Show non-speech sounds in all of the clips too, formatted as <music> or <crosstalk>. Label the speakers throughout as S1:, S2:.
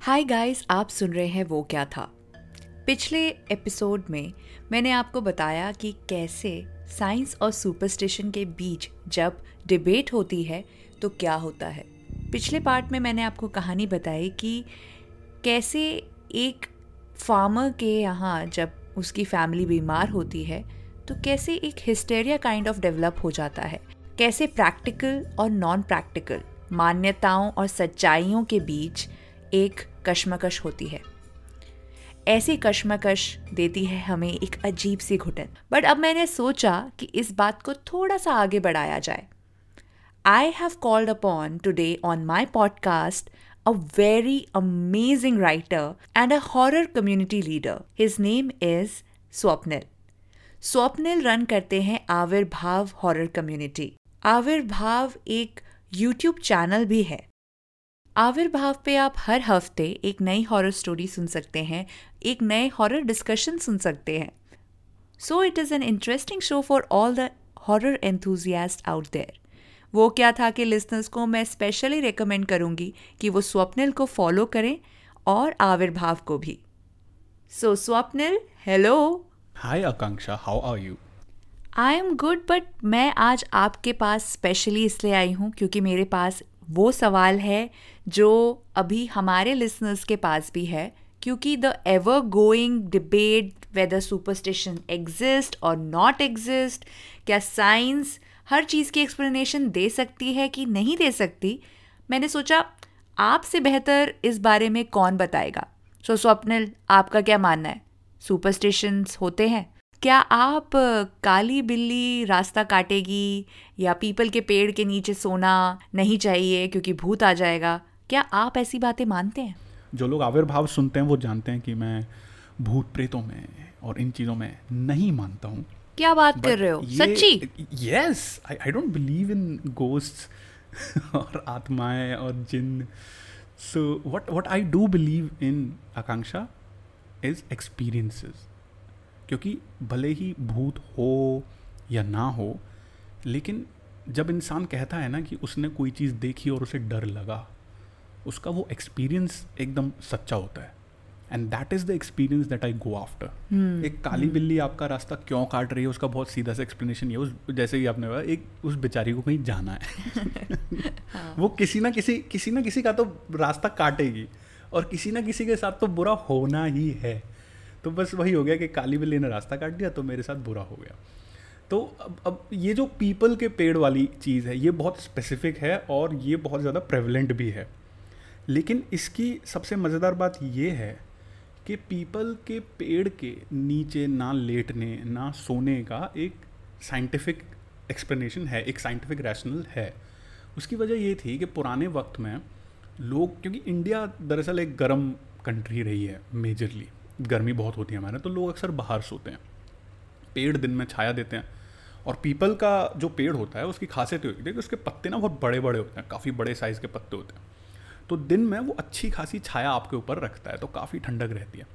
S1: Hi guys आप सुन रहे हैं वो क्या था? पिछले एपिसोड में मैंने आपको बताया कि कैसे साइंस और सुपरस्टिशन के बीच जब डिबेट होती है तो क्या होता है? पिछले पार्ट में मैंने आपको कहानी बताई कि कैसे एक फार्मर के यहाँ जब उसकी फैमिली बीमार होती है तो कैसे एक हिस्टेरिया काइंड ऑफ़ डेवलप हो जाता है। कैसे प्रैक्टिकल और नॉन प्रैक्टिकल मान्यताओं और सच्चाइयों के बीच एक कश्मकश होती है। ऐसी कश्मकश देती है हमें एक अजीब सी घुटन। बट अब मैंने सोचा कि इस बात को थोड़ा सा आगे बढ़ाया जाए। I have called upon today on my podcast a very amazing writer and a horror community leader his name is Swapnil Swapnil run करते हैं आविर्भाव हॉरर कम्युनिटी आविर्भाव एक यूट्यूब चैनल भी है। आविर्भाव पे आप हर हफ़्ते एक नई हॉरर स्टोरी सुन सकते हैं एक नए हॉरर डिस्कशन सुन सकते हैं। So it is an interesting show for all the horror enthusiast out there वो क्या था कि लिसनर्स को मैं स्पेशली रिकमेंड करूँगी कि वो स्वप्निल को फॉलो करें और आविर्भाव को भी। So so, Swapnil hello
S2: hi Akanksha how are you
S1: I am good but मैं आज आपके पास स्पेशली इसलिए आई हूँ क्योंकि मेरे पास वो सवाल है जो अभी हमारे लिसनर्स के पास भी है क्योंकि the ever going debate whether superstition exist और नॉट एग्जिस्ट क्या साइंस हर चीज़ की एक्सप्लेनेशन दे सकती है कि नहीं दे सकती मैंने सोचा आपसे बेहतर इस बारे में कौन बताएगा? सो so, स्वप्निल आपका क्या मानना है? सुपरस्टिशंस होते हैं? क्या आप काली बिल्ली रास्ता काटेगी या पीपल के पेड़ के नीचे सोना नहीं चाहिए क्योंकि भूत आ जाएगा? क्या आप ऐसी बातें मानते हैं?
S2: जो लोग आविर्भाव सुनते हैं वो जानते हैं कि मैं भूत प्रेतों में और इन चीज़ों में नहीं मानता हूँ।
S1: क्या बात But कर रहे हो? सच्ची?
S2: Yes I don't believe in ghost और आत्माएँ और जिन। So what what I do believe in Akanksha is experiences क्योंकि भले ही भूत हो या ना हो लेकिन जब इंसान कहता है ना कि उसने कोई चीज़ देखी और उसे डर लगा उसका वो एक्सपीरियंस एकदम सच्चा होता है। And that is the experience that I go after एक काली hmm. बिल्ली आपका रास्ता क्यों काट रही है उसका बहुत सीधा सा एक्सप्लेनेशन ये उस जैसे कि आपने एक उस बेचारी को कहीं जाना है। <laughs> हाँ. वो किसी ना किसी किसी ना किसी का तो रास्ता काटेगी और किसी ना किसी के साथ तो बुरा होना ही है। तो बस वही हो गया कि काली बिल्ली ने रास्ता काट दिया तो मेरे साथ बुरा हो गया। तो अब अब ये जो पीपल के पेड़ वाली चीज़ है, ये बहुत स्पेसिफिक है और ये बहुत ज़्यादा प्रेवलेंट भी है। लेकिन इसकी सबसे मज़ेदार बात ये है कि पीपल के पेड़ के नीचे ना लेटने, ना सोने का एक साइंटिफिक एक्सप्लेनेशन है, एक साइंटिफिक रैशनल है। उसकी वजह ये थी कि पुराने वक्त में लोग, क्योंकि इंडिया दरअसल एक गर्म कंट्री रही है मेजरली गर्मी बहुत होती है हमारे तो लोग अक्सर बाहर सोते हैं। पेड़ दिन में छाया देते हैं। और पीपल का जो पेड़ होता है, उसकी खासियत होती है कि उसके पत्ते ना बहुत बड़े बड़े होते हैं, काफ़ी बड़े साइज़ के पत्ते होते हैं। तो दिन में वो अच्छी खासी छाया आपके ऊपर रखता है तो काफ़ी ठंडक रहती है।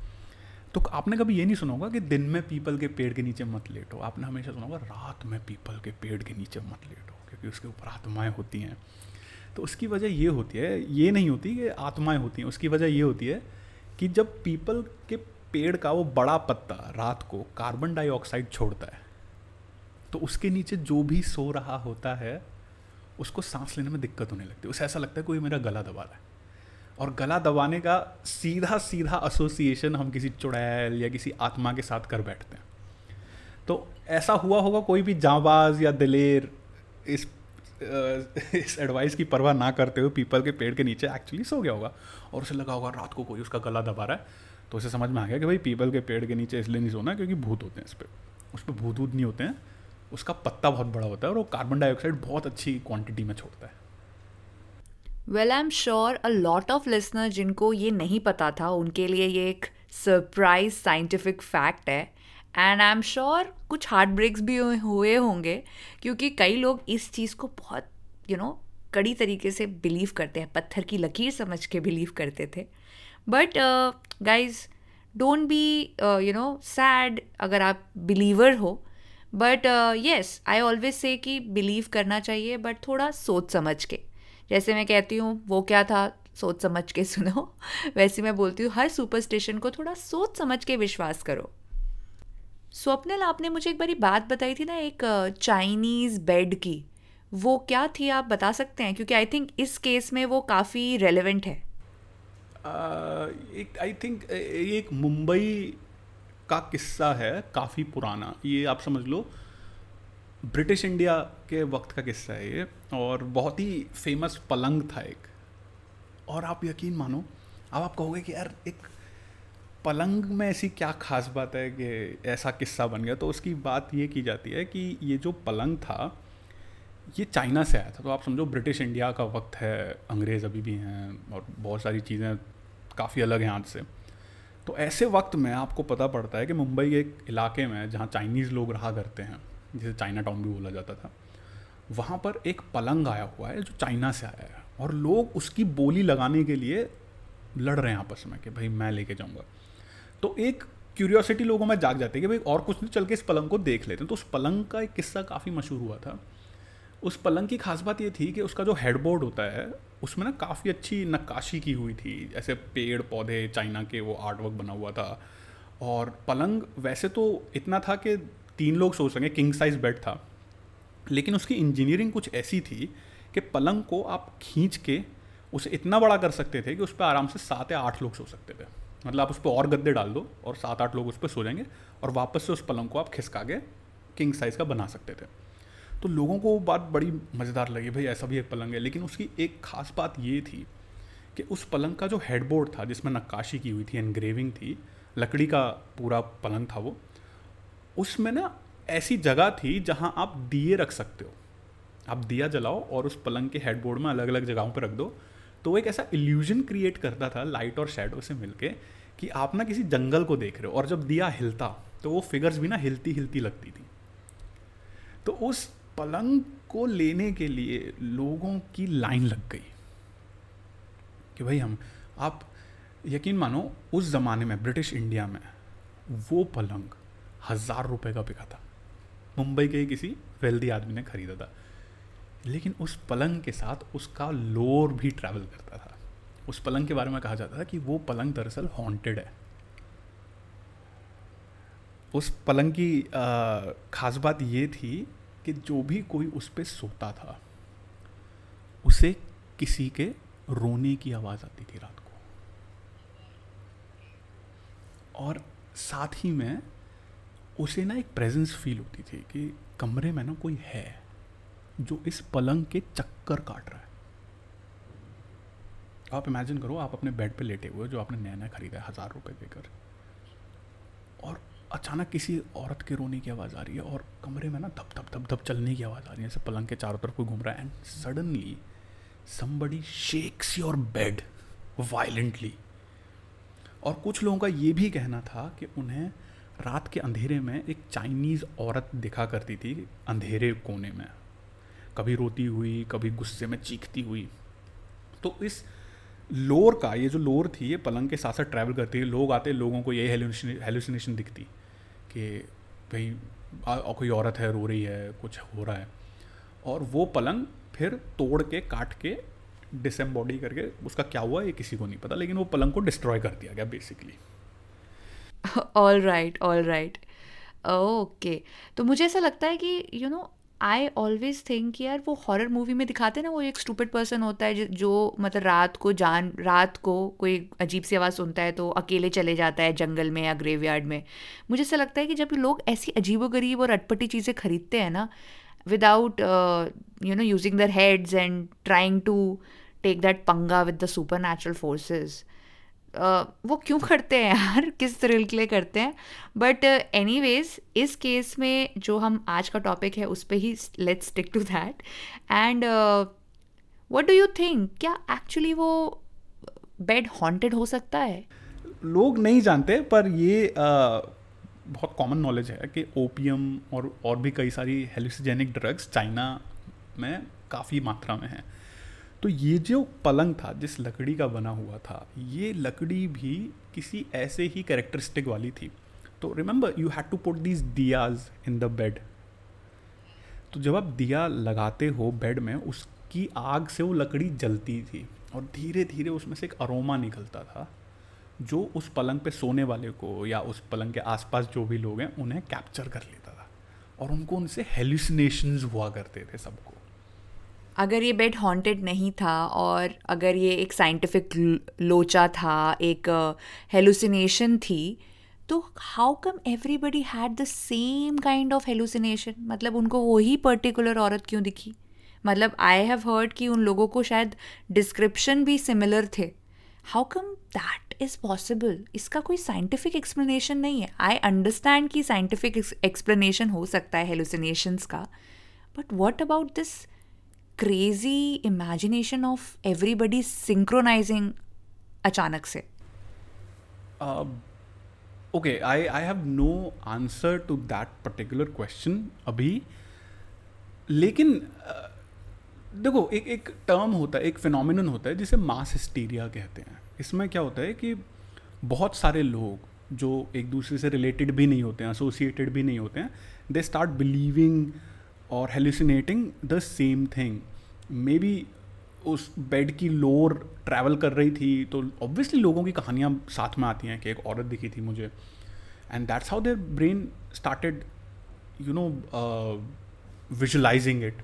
S2: तो आपने कभी ये नहीं सुना होगा कि दिन में पीपल के पेड़ के नीचे मत लेटो? आपने हमेशा सुना होगा, रात में पीपल के पेड़ के नीचे मत लेटो, क्योंकि उसके ऊपर आत्माएँ होती हैं। तो उसकी वजह ये होती है, ये नहीं होती कि आत्माएँ होती हैं, उसकी वजह ये होती है कि जब पीपल के पेड़ का वो बड़ा पत्ता रात को कार्बन डाइऑक्साइड छोड़ता है तो उसके नीचे जो भी सो रहा होता है, उसको सांस लेने में दिक्कत होने लगती है। उसे ऐसा लगता है कोई मेरा गला दबा रहा है। और गला दबाने का सीधा सीधा एसोसिएशन हम किसी चुड़ैल या किसी आत्मा के साथ कर बैठते हैं। तो ऐसा हुआ होगा कोई भी जाबाज या दिलेर इस <laughs> इस एडवाइस की परवाह ना करते हुए पीपल के पेड़ के नीचे एक्चुअली सो गया होगा। और उसे लगा होगा, रात को कोई उसका गला दबा रहा है। तो उसे समझ में आ गया कि भाई पीपल के पेड़ के नीचे इसलिए नहीं सोना क्योंकि भूत होते हैं इस पर उस पर भूत वूत नहीं होते हैं। उसका पत्ता बहुत बड़ा होता है और वो कार्बन डाइऑक्साइड बहुत अच्छी क्वांटिटी में छोड़ता है।
S1: Well I am sure a lot of listener जिनको ये नहीं पता था, उनके लिए ये एक सरप्राइज़ साइंटिफिक फैक्ट है। एंड आई एम श्योर कुछ हार्ट ब्रेक्स भी हुए होंगे क्योंकि कई लोग इस चीज़ को बहुत यू you नो know, कड़ी तरीके से बिलीव करते हैं पत्थर की लकीर समझ के बिलीव करते थे। But guys don't be you know sad अगर आप बिलीवर हो। बट येस आई ऑलवेज से कि बिलीव करना चाहिए बट थोड़ा सोच समझ के। जैसे मैं कहती हूँ वो क्या था? सोच समझ के सुनो। <laughs> वैसे मैं बोलती हूँ हर सुपरस्टिशन को थोड़ा सोच समझ के विश्वास करो। स्वप्नल, आपने मुझे एक बारी बात बताई थी ना एक चाइनीज़ बेड की। वो क्या थी आप बता सकते हैं? क्योंकि आई थिंक इस केस में वो काफ़ी रेलिवेंट है।
S2: आई थिंक एक मुंबई का किस्सा है, काफ़ी पुराना। ये आप समझ लो, ब्रिटिश इंडिया के वक्त का किस्सा है ये, और बहुत ही फ़ेमस पलंग था एक। और आप यकीन मानो, अब आप कहोगे कि यार एक पलंग में ऐसी क्या खास बात है कि ऐसा किस्सा बन गया? तो उसकी बात ये की जाती है कि ये जो पलंग था, ये चाइना से आया था। तो आप समझो, ब्रिटिश इंडिया का वक्त है, अंग्रेज़ अभी भी हैं और बहुत सारी चीज़ें काफ़ी अलग हैं आज से। तो ऐसे वक्त में आपको पता पड़ता है कि मुंबई के एक इलाके में जहाँ चाइनीज़ लोग रहा करते हैं, जिसे चाइना टाउन भी बोला जाता था, वहाँ पर एक पलंग आया हुआ है जो चाइना से आया है। और लोग उसकी बोली लगाने के लिए लड़ रहे हैं आपस में कि, भाई, मैं लेके जाऊँगा। तो एक क्यूरियोसिटी लोगों में जाग जाती है कि भाई और कुछ नहीं, चल के इस पलंग को देख लेते हैं। तो उस पलंग का एक किस्सा काफ़ी मशहूर हुआ था। उस पलंग की खास बात ये थी कि उसका जो हेडबोर्ड होता है, उसमें ना काफ़ी अच्छी नक्काशी की हुई थी। ऐसे पेड़, पौधे, चाइना के वो आर्ट वर्क बना हुआ था। और पलंग वैसे तो इतना था कि तीन लोग सो सकें किंग साइज़ बेड था। लेकिन उसकी इंजीनियरिंग कुछ ऐसी थी कि पलंग को आप खींच के उसे इतना बड़ा कर सकते थे कि उस पर आराम से सात या आठ लोग सो सकते थे। मतलब आप उस पर और गद्दे डाल दो और सात आठ लोग उस पर सो जाएँगे और वापस से उस पलंग को आप खिसका के किंग साइज़ का बना सकते थे। तो लोगों को वो बात बड़ी मज़ेदार लगी, भाई, ऐसा भी एक पलंग है। लेकिन उसकी एक ख़ास बात ये थी कि उस पलंग का जो हेडबोर्ड था, जिसमें नक्काशी की हुई थी एनग्रेविंग थी, लकड़ी का पूरा पलंग था वो, उसमें ना ऐसी जगह थी जहाँ आप दिए रख सकते हो। आप दिया जलाओ और उस पलंग के हेडबोर्ड में अलग अलग जगहों पर रख दो तो एक ऐसा इल्यूजन क्रिएट करता था लाइट और शेडो से मिलके कि आप ना किसी जंगल को देख रहे हो और जब दिया हिलता तो वो फिगर्स भी ना हिलती हिलती लगती थी। तो उस पलंग को लेने के लिए लोगों की लाइन लग गई कि भाई हम, आप यकीन मानो, उस ज़माने में, ब्रिटिश इंडिया में, वो पलंग हज़ार रुपए का बिका था। मुंबई के किसी वेल्दी आदमी ने खरीदा था। लेकिन उस पलंग के साथ उसका लोर भी ट्रैवल करता था। उस पलंग के बारे में कहा जाता था कि वो पलंग दरअसल हॉन्टेड है। उस पलंग की खास बात ये थी कि जो भी कोई उस पर सोता था, उसे किसी के रोने की आवाज़ आती थी रात को। और साथ ही में उसे ना एक प्रेजेंस फील होती थी कि कमरे में ना कोई है। जो इस पलंग के चक्कर काट रहा है। आप इमेजिन करो, आप अपने बेड पे लेटे हुए जो आपने नया नया खरीदा है, हज़ार रुपए देकर। और अचानक किसी औरत के रोने की आवाज़ आ रही है, और कमरे में ना धप धप धप धप चलने की आवाज़ आ रही है, जैसे पलंग के चारों तरफ़ कोई घूम रहा है and suddenly somebody shakes your bed violently और कुछ लोगों का ये भी कहना था कि उन्हें रात के अंधेरे में एक चाइनीज़ औरत दिखा करती थी, अंधेरे कोने में। कभी रोती हुई कभी गुस्से में चीखती हुई। तो इस लोर का ये जो लोर थी ये पलंग के साथ साथ ट्रैवल करती है। लोग आते लोगों को यही हेलुसिनेशन दिखती कि भाई कोई औरत है रो रही है कुछ हो रहा है। और वो पलंग फिर तोड़ के काट के डिसम्बॉडी करके उसका क्या हुआ ये किसी को नहीं पता लेकिन वो पलंग को डिस्ट्रॉय कर दिया गया basically
S1: all right all right okay तो मुझे ऐसा लगता है कि you you know know, I always think यार वो हॉरर मूवी में दिखाते हैं ना, वो एक स्टूपिड पर्सन होता है, जो मतलब रात को जान, रात को कोई अजीब सी आवाज़ सुनता है तो अकेले चले जाता है जंगल में या ग्रेवयार्ड में। मुझे ऐसा लगता है कि जब लोग ऐसी अजीब गरीब और अटपटी चीज़ें खरीदते हैं ना without you know using their heads and trying to take that पंगा with the supernatural forces वो क्यों करते हैं यार? <laughs> किस थ्रिल के लिए करते हैं? बट एनी वेज इस केस में जो हम आज का टॉपिक है उस पर ही let's stick to that and what do you think क्या एक्चुअली वो बेड हॉन्टेड हो सकता है?
S2: लोग नहीं जानते पर ये uh, बहुत कॉमन नॉलेज है कि ओपियम और और भी कई सारी हेलिसजेनिक ड्रग्स चाइना में काफ़ी मात्रा में हैं। तो ये जो पलंग था, जिस लकड़ी का बना हुआ था, ये लकड़ी भी किसी ऐसे ही कैरेक्टरिस्टिक वाली थी। तो remember you had to put these diyas in the bed तो जब आप दिया लगाते हो बेड में, उसकी आग से वो लकड़ी जलती थी और धीरे धीरे उसमें से एक अरोमा निकलता था, जो उस पलंग पे सोने वाले को या उस पलंग के आसपास जो भी लोग हैं, उन्हें कैप्चर कर लेता था। और उनको उनसे हेल्यूसिनेशंस हुआ करते थे सबको।
S1: अगर ये बेड हॉन्टेड नहीं था और अगर ये एक साइंटिफिक लोचा था एक हेलुसिनेशन uh, थी तो how come everybody had the same kind of hallucination मतलब उनको वही पर्टिकुलर औरत क्यों दिखी? मतलब आई हैव हर्ड कि उन लोगों को शायद डिस्क्रिप्शन भी सिमिलर थे। How come that is possible इसका कोई साइंटिफिक एक्सप्लेनेशन नहीं है। आई अंडरस्टैंड कि साइंटिफिक एक्सप्लेनेशन हो सकता है हेलुसिनेशंस का but what about this crazy imagination of everybody synchronising अचानक से?
S2: Okay I I have no answer to that particular question अभी। लेकिन uh, देखो एक एक टर्म होता है एक फिनोमिनन होता है जिसे मास हिस्टीरिया कहते हैं। इसमें क्या होता है कि बहुत सारे लोग जो एक दूसरे से रिलेटेड भी नहीं होते हैं एसोसिएटेड भी नहीं होते हैं दे स्टार्ट बिलीविंग और hallucinating the same thing maybe उस बेड की लोर ट्रैवल कर रही थी तो ऑब्वियसली लोगों की कहानियाँ साथ में आती हैं कि एक औरत दिखी थी मुझे। And that's how their brain started you know visualising it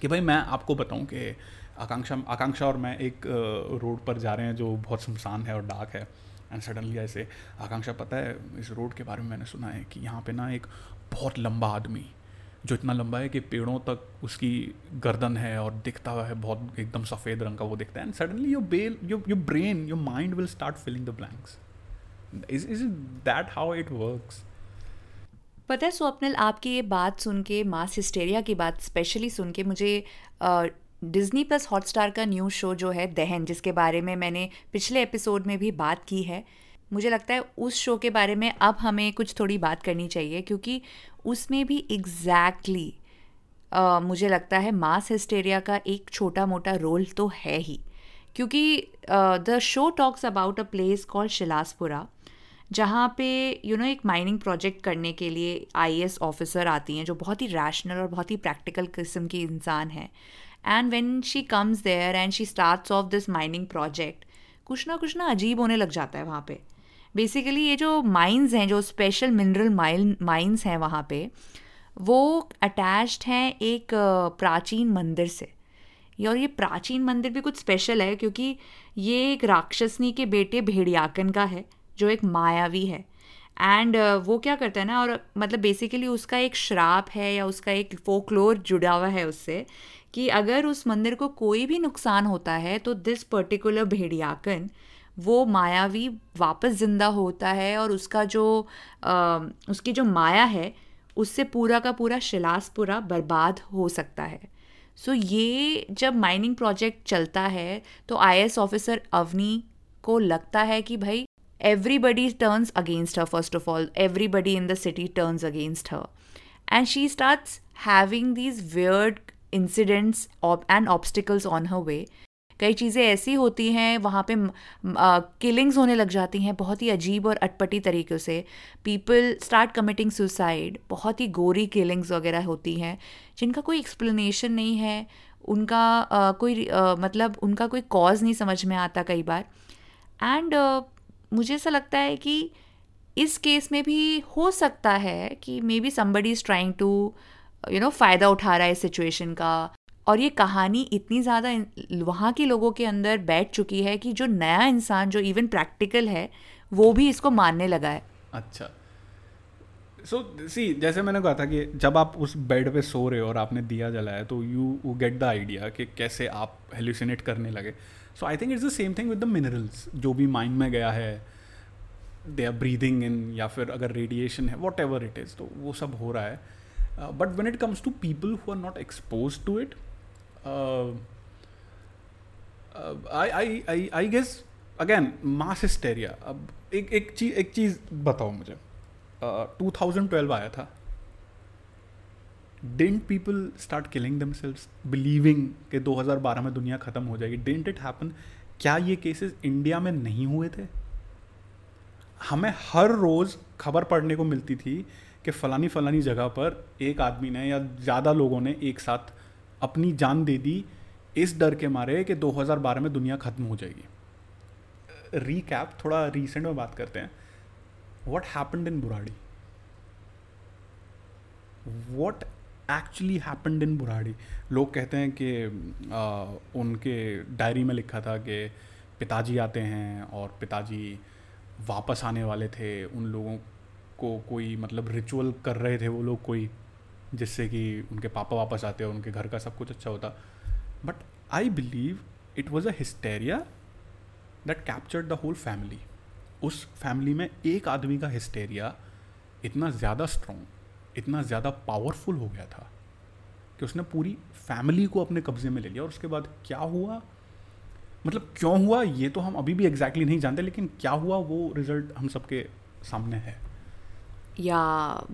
S2: कि भाई मैं आपको बताऊँ कि आकांक्षा आकांक्षा और मैं एक रोड पर जा रहे हैं जो बहुत शमशान है और डार्क है। एंड सडनली ऐसे आकांक्षा, पता है, इस रोड के बारे में मैंने सुना है कि यहाँ पे ना एक बहुत लंबा आदमी जो इतना लंबा है कि पेड़ों तक उसकी गर्दन है और दिखता है बहुत एकदम सफ़ेद रंग का वो दिखता है। And suddenly your bell your your brain your mind will start filling the blanks is is that how it works
S1: पता है, स्वप्निल, आपकी ये बात सुन के, मास हिस्टेरिया की बात स्पेशली सुन के मुझे डिज़नी प्लस हॉटस्टार का न्यू शो जो है, दहन, जिसके बारे में मैंने पिछले एपिसोड में भी बात की है मुझे लगता है उस शो के बारे में अब हमें कुछ थोड़ी बात करनी चाहिए क्योंकि उसमें भी एग्जैक्टली exactly, uh, मुझे लगता है मास हिस्टेरिया का एक छोटा मोटा रोल तो है ही। क्योंकि the show talks about a place call Shilaspura जहाँ पे यू you नो know, एक माइनिंग प्रोजेक्ट करने के लिए आई ऑफिसर आती हैं जो बहुत ही रैशनल और बहुत ही प्रैक्टिकल किस्म की इंसान है। And when she comes there and she starts off this mining project कुछ ना कुछ ना अजीब होने लग जाता है वहाँ पे। बेसिकली ये जो माइंस हैं जो स्पेशल मिनरल माइन माइंस हैं वहाँ पे वो अटैच्ड हैं एक प्राचीन मंदिर से। ये और ये प्राचीन मंदिर भी कुछ स्पेशल है क्योंकि ये एक राक्षसनी के बेटे भेड़ियाकन का है जो एक मायावी है। एंड uh, वो क्या करता है ना और मतलब बेसिकली उसका एक श्राप है या उसका एक फोकलोर जुड़ा हुआ है उससे कि अगर उस मंदिर को कोई भी नुकसान होता है तो दिस पर्टिकुलर भेड़ियाकन वो मायावी वापस ज़िंदा होता है और उसका जो आ, उसकी जो माया है उससे पूरा का पूरा शिलास पूरा बर्बाद हो सकता है। सो so, ये जब माइनिंग प्रोजेक्ट चलता है तो आई ऑफिसर अवनी को लगता है कि भाई everybody turns against her first of all everybody in the city turns against her and she starts having these weird incidents and obstacles on her way कई चीज़ें ऐसी होती हैं वहाँ पे किलिंग्स होने लग जाती हैं बहुत ही अजीब और अटपटी तरीक़े से। पीपल स्टार्ट कमिटिंग सुसाइड बहुत ही गोरी किलिंग्स वगैरह होती हैं जिनका कोई एक्सप्लेनेशन नहीं है उनका आ, कोई आ, मतलब उनका कोई कॉज नहीं समझ में आता कई बार। एंड मुझे ऐसा लगता है कि इस केस में भी हो सकता है कि maybe somebody is trying to you know फ़ायदा उठा रहा है इस सिचुएशन का। और ये कहानी इतनी ज़्यादा वहाँ के लोगों के अंदर बैठ चुकी है कि जो नया इंसान जो इवन प्रैक्टिकल है वो भी इसको मानने लगा है।
S2: अच्छा। सो so, सी जैसे मैंने कहा था कि जब आप उस बेड पे सो रहे हो और आपने दिया जलाया तो यू गेट द आइडिया कि कैसे आप हेल्यूसिनेट करने लगे। So I think it's the same thing with the minerals जो भी माइंड में गया है दे आर ब्रीदिंग इन या फिर अगर रेडिएशन है वॉट एवर इट इज़ तो वो सब हो रहा है। But when it comes to people who are not expose to it I guess again mass hysteria अब एक एक चीज़ एक चीज़ बताओ मुझे। टू थाउज़ेंड ट्वेल्व आया था। Then people start killing them believing कि 2012 में दुनिया ख़त्म हो जाएगी? डेंट इट हैपन क्या ये केसेस इंडिया में नहीं हुए थे? हमें हर रोज़ खबर पढ़ने को मिलती थी कि फ़लानी फ़लानी जगह पर एक आदमी ने या ज़्यादा लोगों ने एक साथ अपनी जान दे दी इस डर के मारे कि 2012 में दुनिया ख़त्म हो जाएगी। रीकैप थोड़ा रिसेंट में बात करते हैं। What happened in Burari what actually happened in Burari लोग कहते हैं कि आ, उनके डायरी में लिखा था कि पिताजी आते हैं और पिताजी वापस आने वाले थे। उन लोगों को कोई मतलब रिचुअल कर रहे थे वो लोग कोई जिससे कि उनके पापा वापस आते और उनके घर का सब कुछ अच्छा होता। But I believe it was a hysteria that captured the whole family उस फैमिली में एक आदमी का हिस्टेरिया इतना ज़्यादा स्ट्रॉन्ग इतना ज़्यादा पावरफुल हो गया था कि उसने पूरी फैमिली को अपने कब्जे में ले लिया। और उसके बाद क्या हुआ? मतलब क्यों हुआ? ये तो हम अभी भी एग्जैक्टली exactly नहीं जानते, लेकिन क्या हुआ? वो रिज़ल्ट हम सबके सामने है।
S1: या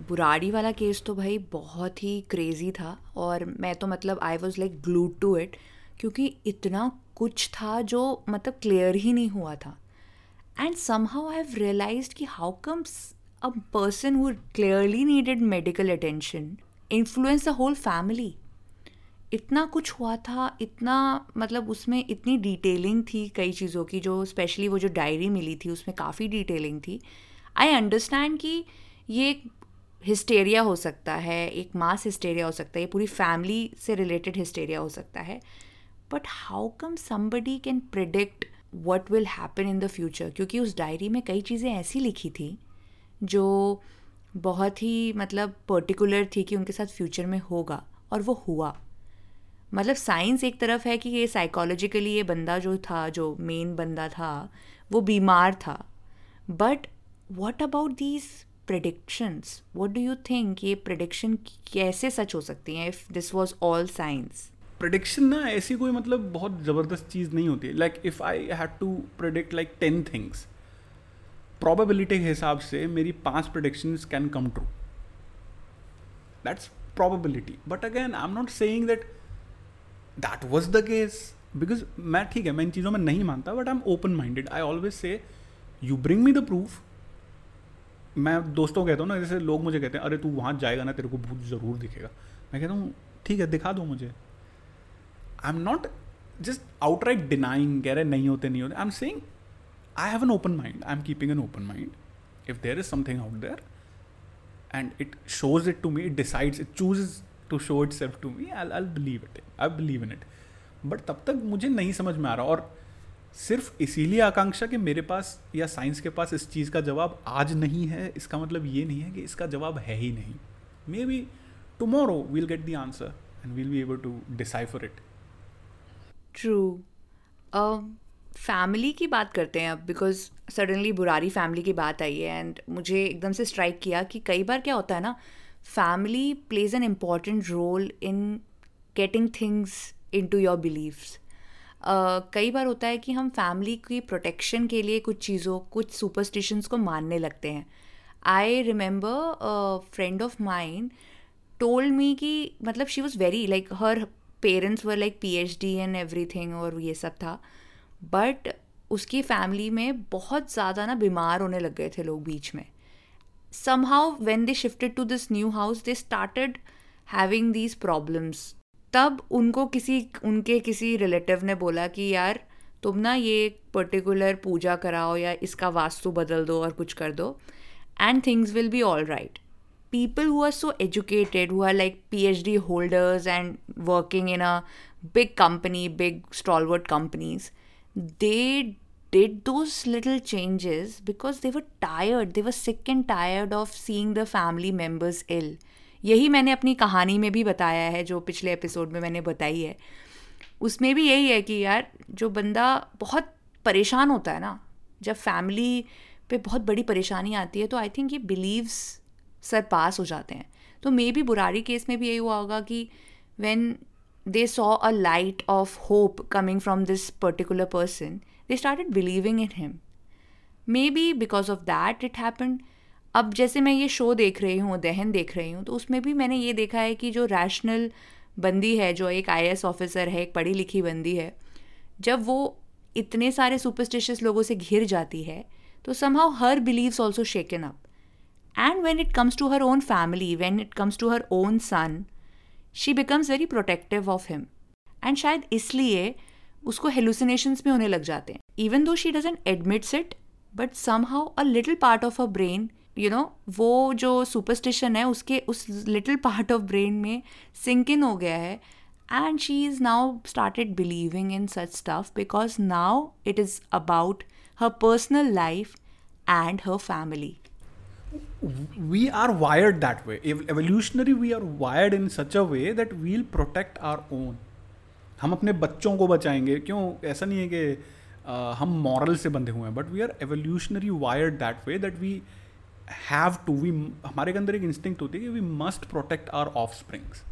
S1: बुराड़ी वाला केस तो भाई बहुत ही क्रेज़ी था और मैं तो मतलब I was like glued to it क्योंकि इतना कुछ था जो मतलब क्लियर ही नहीं हुआ था। And somehow I have realize कि how comes a person who clearly needed medical attention influence the whole family इतना कुछ हुआ था, इतना मतलब उसमें इतनी डिटेलिंग थी कई चीज़ों की, जो स्पेशली वो जो डायरी मिली थी, उसमें काफ़ी डिटेलिंग थी। आई अंडरस्टैंड कि ये एक हिस्टेरिया हो सकता है, एक मास हिस्टेरिया हो सकता है, ये पूरी फैमिली से रिलेटेड हिस्टेरिया हो सकता है। But how come somebody can predict what will happen in the future क्योंकि उस डायरी में कई चीज़ें ऐसी लिखी थी, जो बहुत ही मतलब पर्टिकुलर थी कि उनके साथ फ्यूचर में होगा, और वो हुआ। मतलब साइंस एक तरफ़ है कि ये साइकोलॉजिकली ये बंदा जो था, जो मेन बंदा था, वो बीमार था। But what about these predictions what do you think ये प्रिडिक्शन कैसे सच हो सकती हैं if this was all science
S2: prediction ना, ऐसी कोई मतलब बहुत ज़बरदस्त चीज़ नहीं होती। Like if I had to predict like ten things probability के हिसाब से मेरी पाँच prediction can come true that's probability but again I am not saying that that was the case because मैं, ठीक है, मैं इन चीज़ों में नहीं मानता but I am open minded I always say you bring me the proof मैं दोस्तों कहता हूँ ना, जैसे लोग मुझे कहते हैं, अरे, तू वहाँ जाएगा ना, तेरे को भूत ज़रूर दिखेगा। मैं कहता हूँ, ठीक है, दिखा दो मुझे। I am not just outright denying कह रहे नहीं होते नहीं होते। I am saying I have an open mind I am keeping an open mind if there is something out there and it shows it to me it decides it choose to show itself to me I I believe it I believe in it but तब तक मुझे नहीं समझ में आ रहा और सिर्फ़ इसीलिए आकांक्षा कि मेरे पास या साइंस के पास इस चीज़ का जवाब आज नहीं है, इसका मतलब ये नहीं है कि इसका जवाब है ही नहीं। Maybe tomorrow we'll get the answer and we'll be able to decipher it
S1: true family की बात करते हैं अब बिकॉज़ सडनली बुरारी फैमिली की बात आई है एंड मुझे एकदम से स्ट्राइक किया कि कई बार क्या होता है ना family plays an important role in getting things into your beliefs कई बार होता है कि हम फैमिली की प्रोटेक्शन के लिए कुछ चीज़ों, कुछ सुपरस्टिशंस को मानने लगते हैं। I remember friend of mine told me कि मतलब she was very like her parents were like P H D and everything और ये सब था। बट उसकी फैमिली में बहुत ज़्यादा ना बीमार होने लग गए थे लोग बीच में। Somehow when they shifted to this new house they started having these problems तब उनको किसी, उनके किसी रिलेटिव ने बोला कि यार, तुम ना ये पर्टिकुलर पूजा कराओ या इसका वास्तु बदल दो और कुछ कर दो and things will be all right people who are so educated who are like P H D holders and working in a big company big stalwart companies they did those little changes because they were tired. They were sick and tired of seeing the family members ill. यही मैंने अपनी कहानी में भी बताया है, जो पिछले एपिसोड में मैंने बताई है। उसमें भी यही है कि यार, जो बंदा बहुत परेशान होता है ना, जब फैमिली पे बहुत बड़ी परेशानी आती है तो आई थिंक ये बिलीव्स सर पास हो जाते हैं। तो मे बी बुरारी केस में भी यही हुआ होगा कि when they saw a light of hope coming from this particular person they started believing in him maybe because of that it happened अब जैसे मैं ये शो देख रही हूँ, दहन देख रही हूँ तो उसमें भी मैंने ये देखा है कि जो रैशनल बंदी है, जो एक आई ऑफिसर है, एक पढ़ी लिखी बंदी है, जब वो इतने सारे सुपरस्टिशियस लोगों से घिर जाती है तो somehow her beliefs also shaken up and when it comes to her own family when it comes to her own son she becomes very protective of him and शायद इसलिए उसको हेलुसिनेशंस भी होने लग जाते हैं. Even though she doesn't admits it but somehow a little part of a brain you know वो जो सुपरस्टिशन है, उसके, उस लिटिल पार्ट ऑफ़ ब्रेन में सिंक इन हो गया है. And she is now started believing in such stuff because now it is about her personal life and her family
S2: we are wired that way. Evolutionary we are wired in such a way that we'll protect our own. हम अपने बच्चों को बचाएँगे। क्यों? ऐसा नहीं है कि हम मॉरल से बंधे हुए हैं but we are evolutionary wired that way that we have to we हमारे अंदर एक इंस्टिंक्ट होती है कि we must protect our offsprings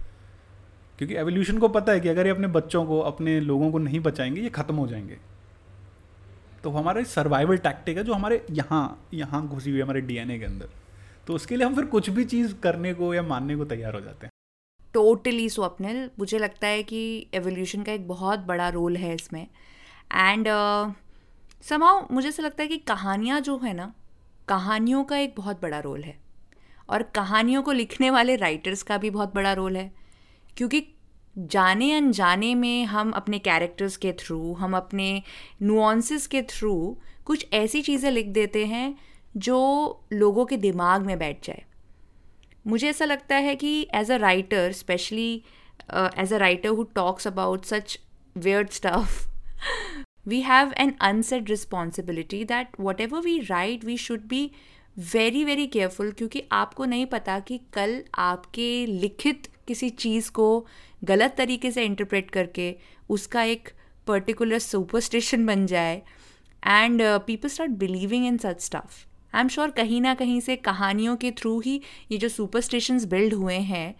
S2: क्योंकि एवोल्यूशन को पता है कि अगर ये अपने बच्चों को अपने लोगों को नहीं बचाएँगे ये ख़त्म हो जाएँगे. तो हमारे सर्वाइवल टैक्टिक है जो हमारे यहाँ यहाँ घुसी हुई है हमारे डीएनए के अंदर. तो उसके लिए हम फिर कुछ भी चीज़ करने को या मानने को तैयार हो जाते हैं.
S1: टोटली स्वप्निल मुझे लगता है कि एवोल्यूशन का एक बहुत बड़ा रोल है इसमें. एंड समाओ uh, मुझे ऐसा लगता है कि कहानियाँ जो है ना कहानियों का एक बहुत बड़ा रोल है। और कहानियों को लिखने वाले राइटर्स का भी बहुत बड़ा रोल है। क्योंकि जाने अनजाने में हम अपने कैरेक्टर्स के थ्रू हम अपने नुआंसेस के थ्रू कुछ ऐसी चीज़ें लिख देते हैं जो लोगों के दिमाग में बैठ जाए। मुझे ऐसा लगता है कि as a writer specially as a writer who talks about such weird stuff we have an unsaid responsibility that whatever we write, we should be very very careful क्योंकि आपको नहीं पता कि कल आपके लिखित किसी चीज़ को गलत तरीके से इंटरप्रेट करके उसका एक पर्टिकुलर सुपरस्टिशन बन जाए and people start believing in such stuff I am sure कहीं ना कहीं से कहानियों के थ्रू ही ये जो सुपरस्टिशंस बिल्ड हुए हैं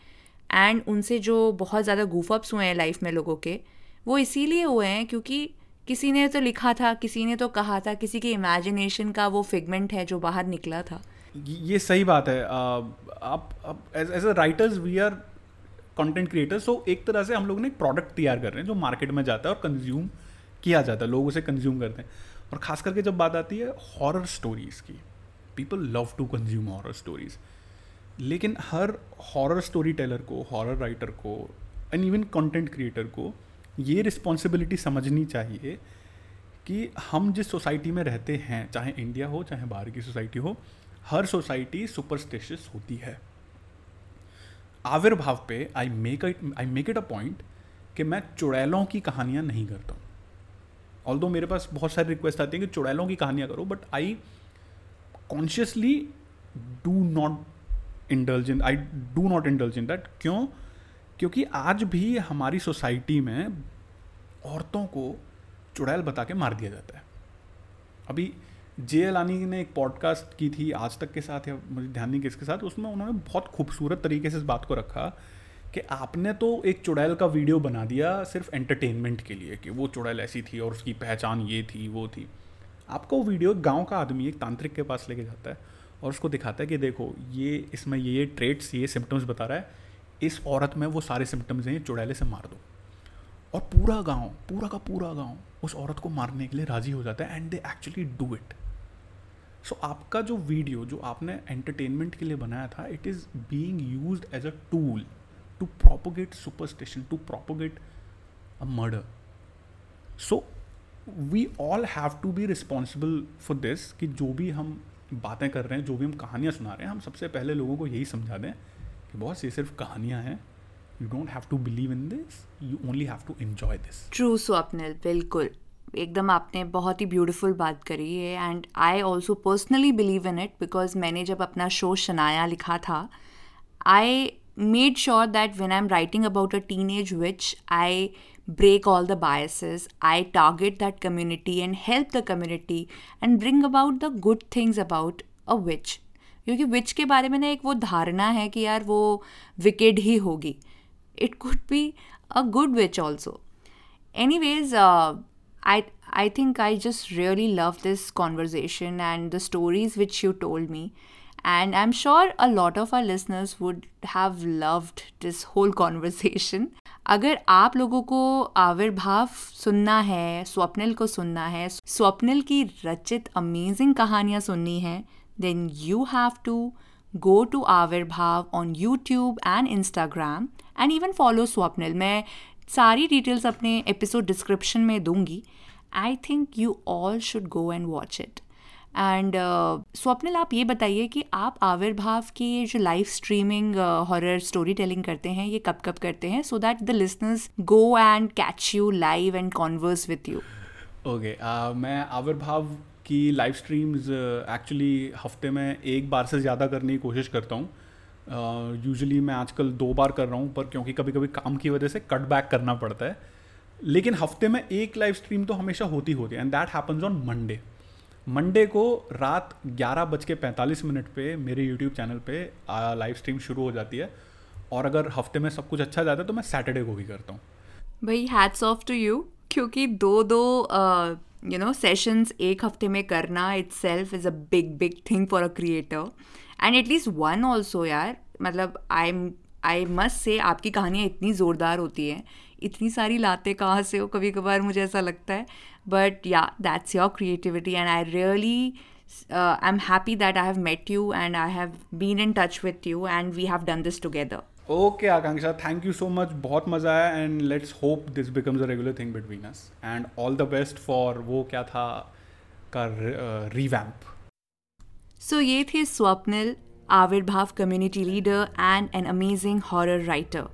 S1: एंड उनसे जो बहुत ज़्यादा गुफअप्स हुए हैं लाइफ में लोगों के, वो इसीलिए हुए हैं क्योंकि किसी ने तो लिखा था, किसी ने तो कहा था, किसी के इमेजिनेशन का वो फिगमेंट है जो बाहर निकला था।
S2: ये सही बात है। आप as a writers we are content creators so एक तरह से हम लोग ने एक प्रोडक्ट तैयार कर रहे हैं जो मार्केट में जाता है और कंज्यूम किया जाता है, लोग उसे कंज्यूम करते हैं। और ख़ास करके जब बात आती है हॉरर स्टोरीज़ की people love to consume horror stories लेकिन हर हॉरर स्टोरी टेलर को हॉरर राइटर को एंड इवन कंटेंट क्रिएटर को ये रिस्पॉन्सिबिलिटी समझनी चाहिए कि हम जिस सोसाइटी में रहते हैं, चाहे इंडिया हो, चाहे बाहर की सोसाइटी हो, हर सोसाइटी सुपरस्टिशियस होती है। आविर्भाव पे I make I make it a point कि मैं चुड़ैलों की कहानियाँ नहीं करता ऑल मेरे पास बहुत सारी रिक्वेस्ट आती हैं कि चुड़ैलों की कहानियाँ करो but I consciously do not indulge in I do not indulge in that क्यों? क्योंकि आज भी हमारी सोसाइटी में औरतों को चुड़ैल बता के मार दिया जाता है। अभी जे अलानी ने एक पॉडकास्ट की थी, आज तक के साथ, या मुझे ध्यान नहीं किसके साथ, उसमें उन्होंने बहुत खूबसूरत तरीके से इस बात को रखा कि आपने तो एक चुड़ैल का वीडियो बना दिया सिर्फ़ एंटरटेनमेंट के लिए कि वो चुड़ैल ऐसी थी और उसकी पहचान ये थी, वो थी। आपका वो वीडियो गाँव का आदमी, एक तांत्रिक के पास लेके जाता है और उसको दिखाता है कि देखो, ये इसमें ये ये ट्रेट्स ये सिम्टम्स बता रहा है। इस औरत में वो सारे सिम्टम्स हैं चुड़ैले से मार दो। और पूरा गाँव, पूरा का पूरा गाँव उस औरत को मारने के लिए राज़ी हो जाता है and they actually do it so आपका जो वीडियो जो आपने एंटरटेनमेंट के लिए बनाया था it is being used as a tool to propogate superstition to propogate a murder so we all have to be responsible for this कि जो भी हम बातें कर रहे हैं, जो भी हम कहानियाँ सुना रहे हैं, हम सबसे पहले लोगों को यही समझा दें कि बहुत ये सिर्फ़ कहानियाँ हैं। You don't have to believe in this you only have to enjoy this
S1: true Swapnil बिल्कुल। एकदम आपने बहुत ही ब्यूटीफुल बात करी है and I also personally believe in it because मैंने जब अपना शो शनाया लिखा था I made sure that when I am writing about a teenage witch I break all the biases. I target that community and help the community and bring about the good things about a witch. क्योंकि witch के बारे में ना एक वो धारणा है कि यार वो विकेड ही होगी। It could be a good witch also anyways I I think I just really love this conversation and the stories which you told me and I am sure a lot of our listeners would have loved this whole conversation अगर आप लोगों को आविर्भाव सुनना है, स्वप्निल को सुनना है, स्वप्निल की रचित अमेजिंग कहानियाँ सुननी हैं then you have to go to Aavirbhav on YouTube and Instagram and even follow Swapnil मैं सारी डिटेल्स अपने एपिसोड डिस्क्रिप्शन में दूँगी. I think you all should go and watch it and Swapnil आप ये बताइए कि आप आविर्भाव की ये जो live streaming horror story telling करते हैं, ये कब कब करते हैं? So that the listeners go and catch you live and converse with you
S2: okay मैं आविर्भाव की लाइव स्ट्रीम्स एक्चुअली हफ़्ते में एक बार से ज़्यादा करने की कोशिश करता हूँ। यूजुअली uh, मैं आजकल दो बार कर रहा हूँ पर क्योंकि कभी कभी काम की वजह से कट बैक करना पड़ता है। लेकिन हफ़्ते में एक लाइव स्ट्रीम तो हमेशा होती होती है and that happens on Monday Monday को रात ग्यारह बज के पैंतालीस मिनट पे मेरे यूट्यूब चैनल पे लाइव स्ट्रीम शुरू हो जाती है। और अगर हफ़्ते में सब कुछ अच्छा जाता है तो मैं सैटरडे को भी करता हूँ।
S1: भाई हैट्स ऑफ़ टू यू क्योंकि दो दो यू नो सेशंस एक हफ़्ते में करना itself is a big big thing for a creator and at least one also यार मतलब I am I must say आपकी कहानियाँ इतनी ज़ोरदार होती हैं, इतनी सारी लाते कहाँ से हो कभी कभार मुझे ऐसा लगता है। But yeah that's your creativity and I really I am happy that I have met you and I have been in touch with you and we have done this together
S2: okay Akanksha thank you so much बहुत मज़ा आया and let's hope this becomes a regular thing between us and all the best for वो क्या था का revamp
S1: सो ये थे Swapnil Aavirbhav community leader and an amazing horror writer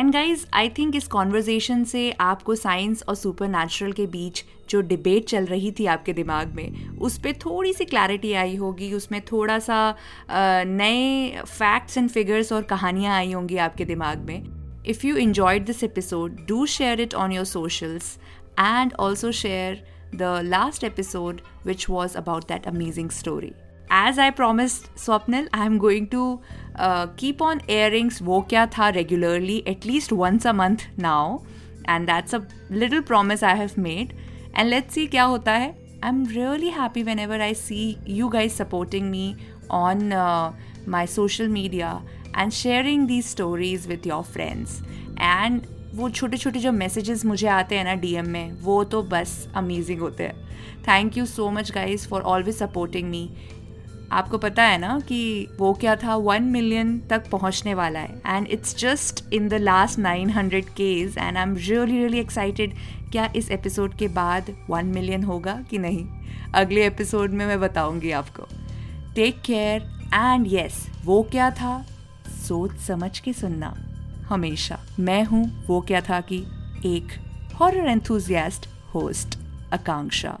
S1: and guys I think इस कॉन्वर्जेसन से आपको साइंस और सुपर के बीच जो डिबेट चल रही थी आपके दिमाग में उस पर थोड़ी सी क्लैरिटी आई होगी उसमें थोड़ा सा नए फैक्ट्स एंड फिगर्स और कहानियाँ आई होंगी आपके दिमाग में। If you enjoyed this episode do share it on your socials and also share the last episode which was about that amazing story as I promised Swapnil, I'm going to uh, keep on airings वो क्या था regularly at least once a month now and that's a little promise I have made and let's see क्या होता है I am really happy whenever I see you guys supporting me on my social media and sharing these stories with your friends and वो छोटे छोटे जो messages मुझे आते हैं ना डीएम में, वो तो बस अमेजिंग होते हैं. Thank you so much guys for always supporting me आपको पता है ना कि वो क्या था? वन मिलियन तक पहुँचने वाला है। And it's just in the last nine hundred K's and I am really really excited क्या इस एपिसोड के बाद वन मिलियन होगा कि नहीं? अगले एपिसोड में मैं बताऊँगी आपको। टेक केयर एंड यस वो क्या था? सोच समझ के सुनना। हमेशा। मैं हूँ, वो क्या था कि एक हॉरर एंथुजियास्ट होस्ट आकांक्षा।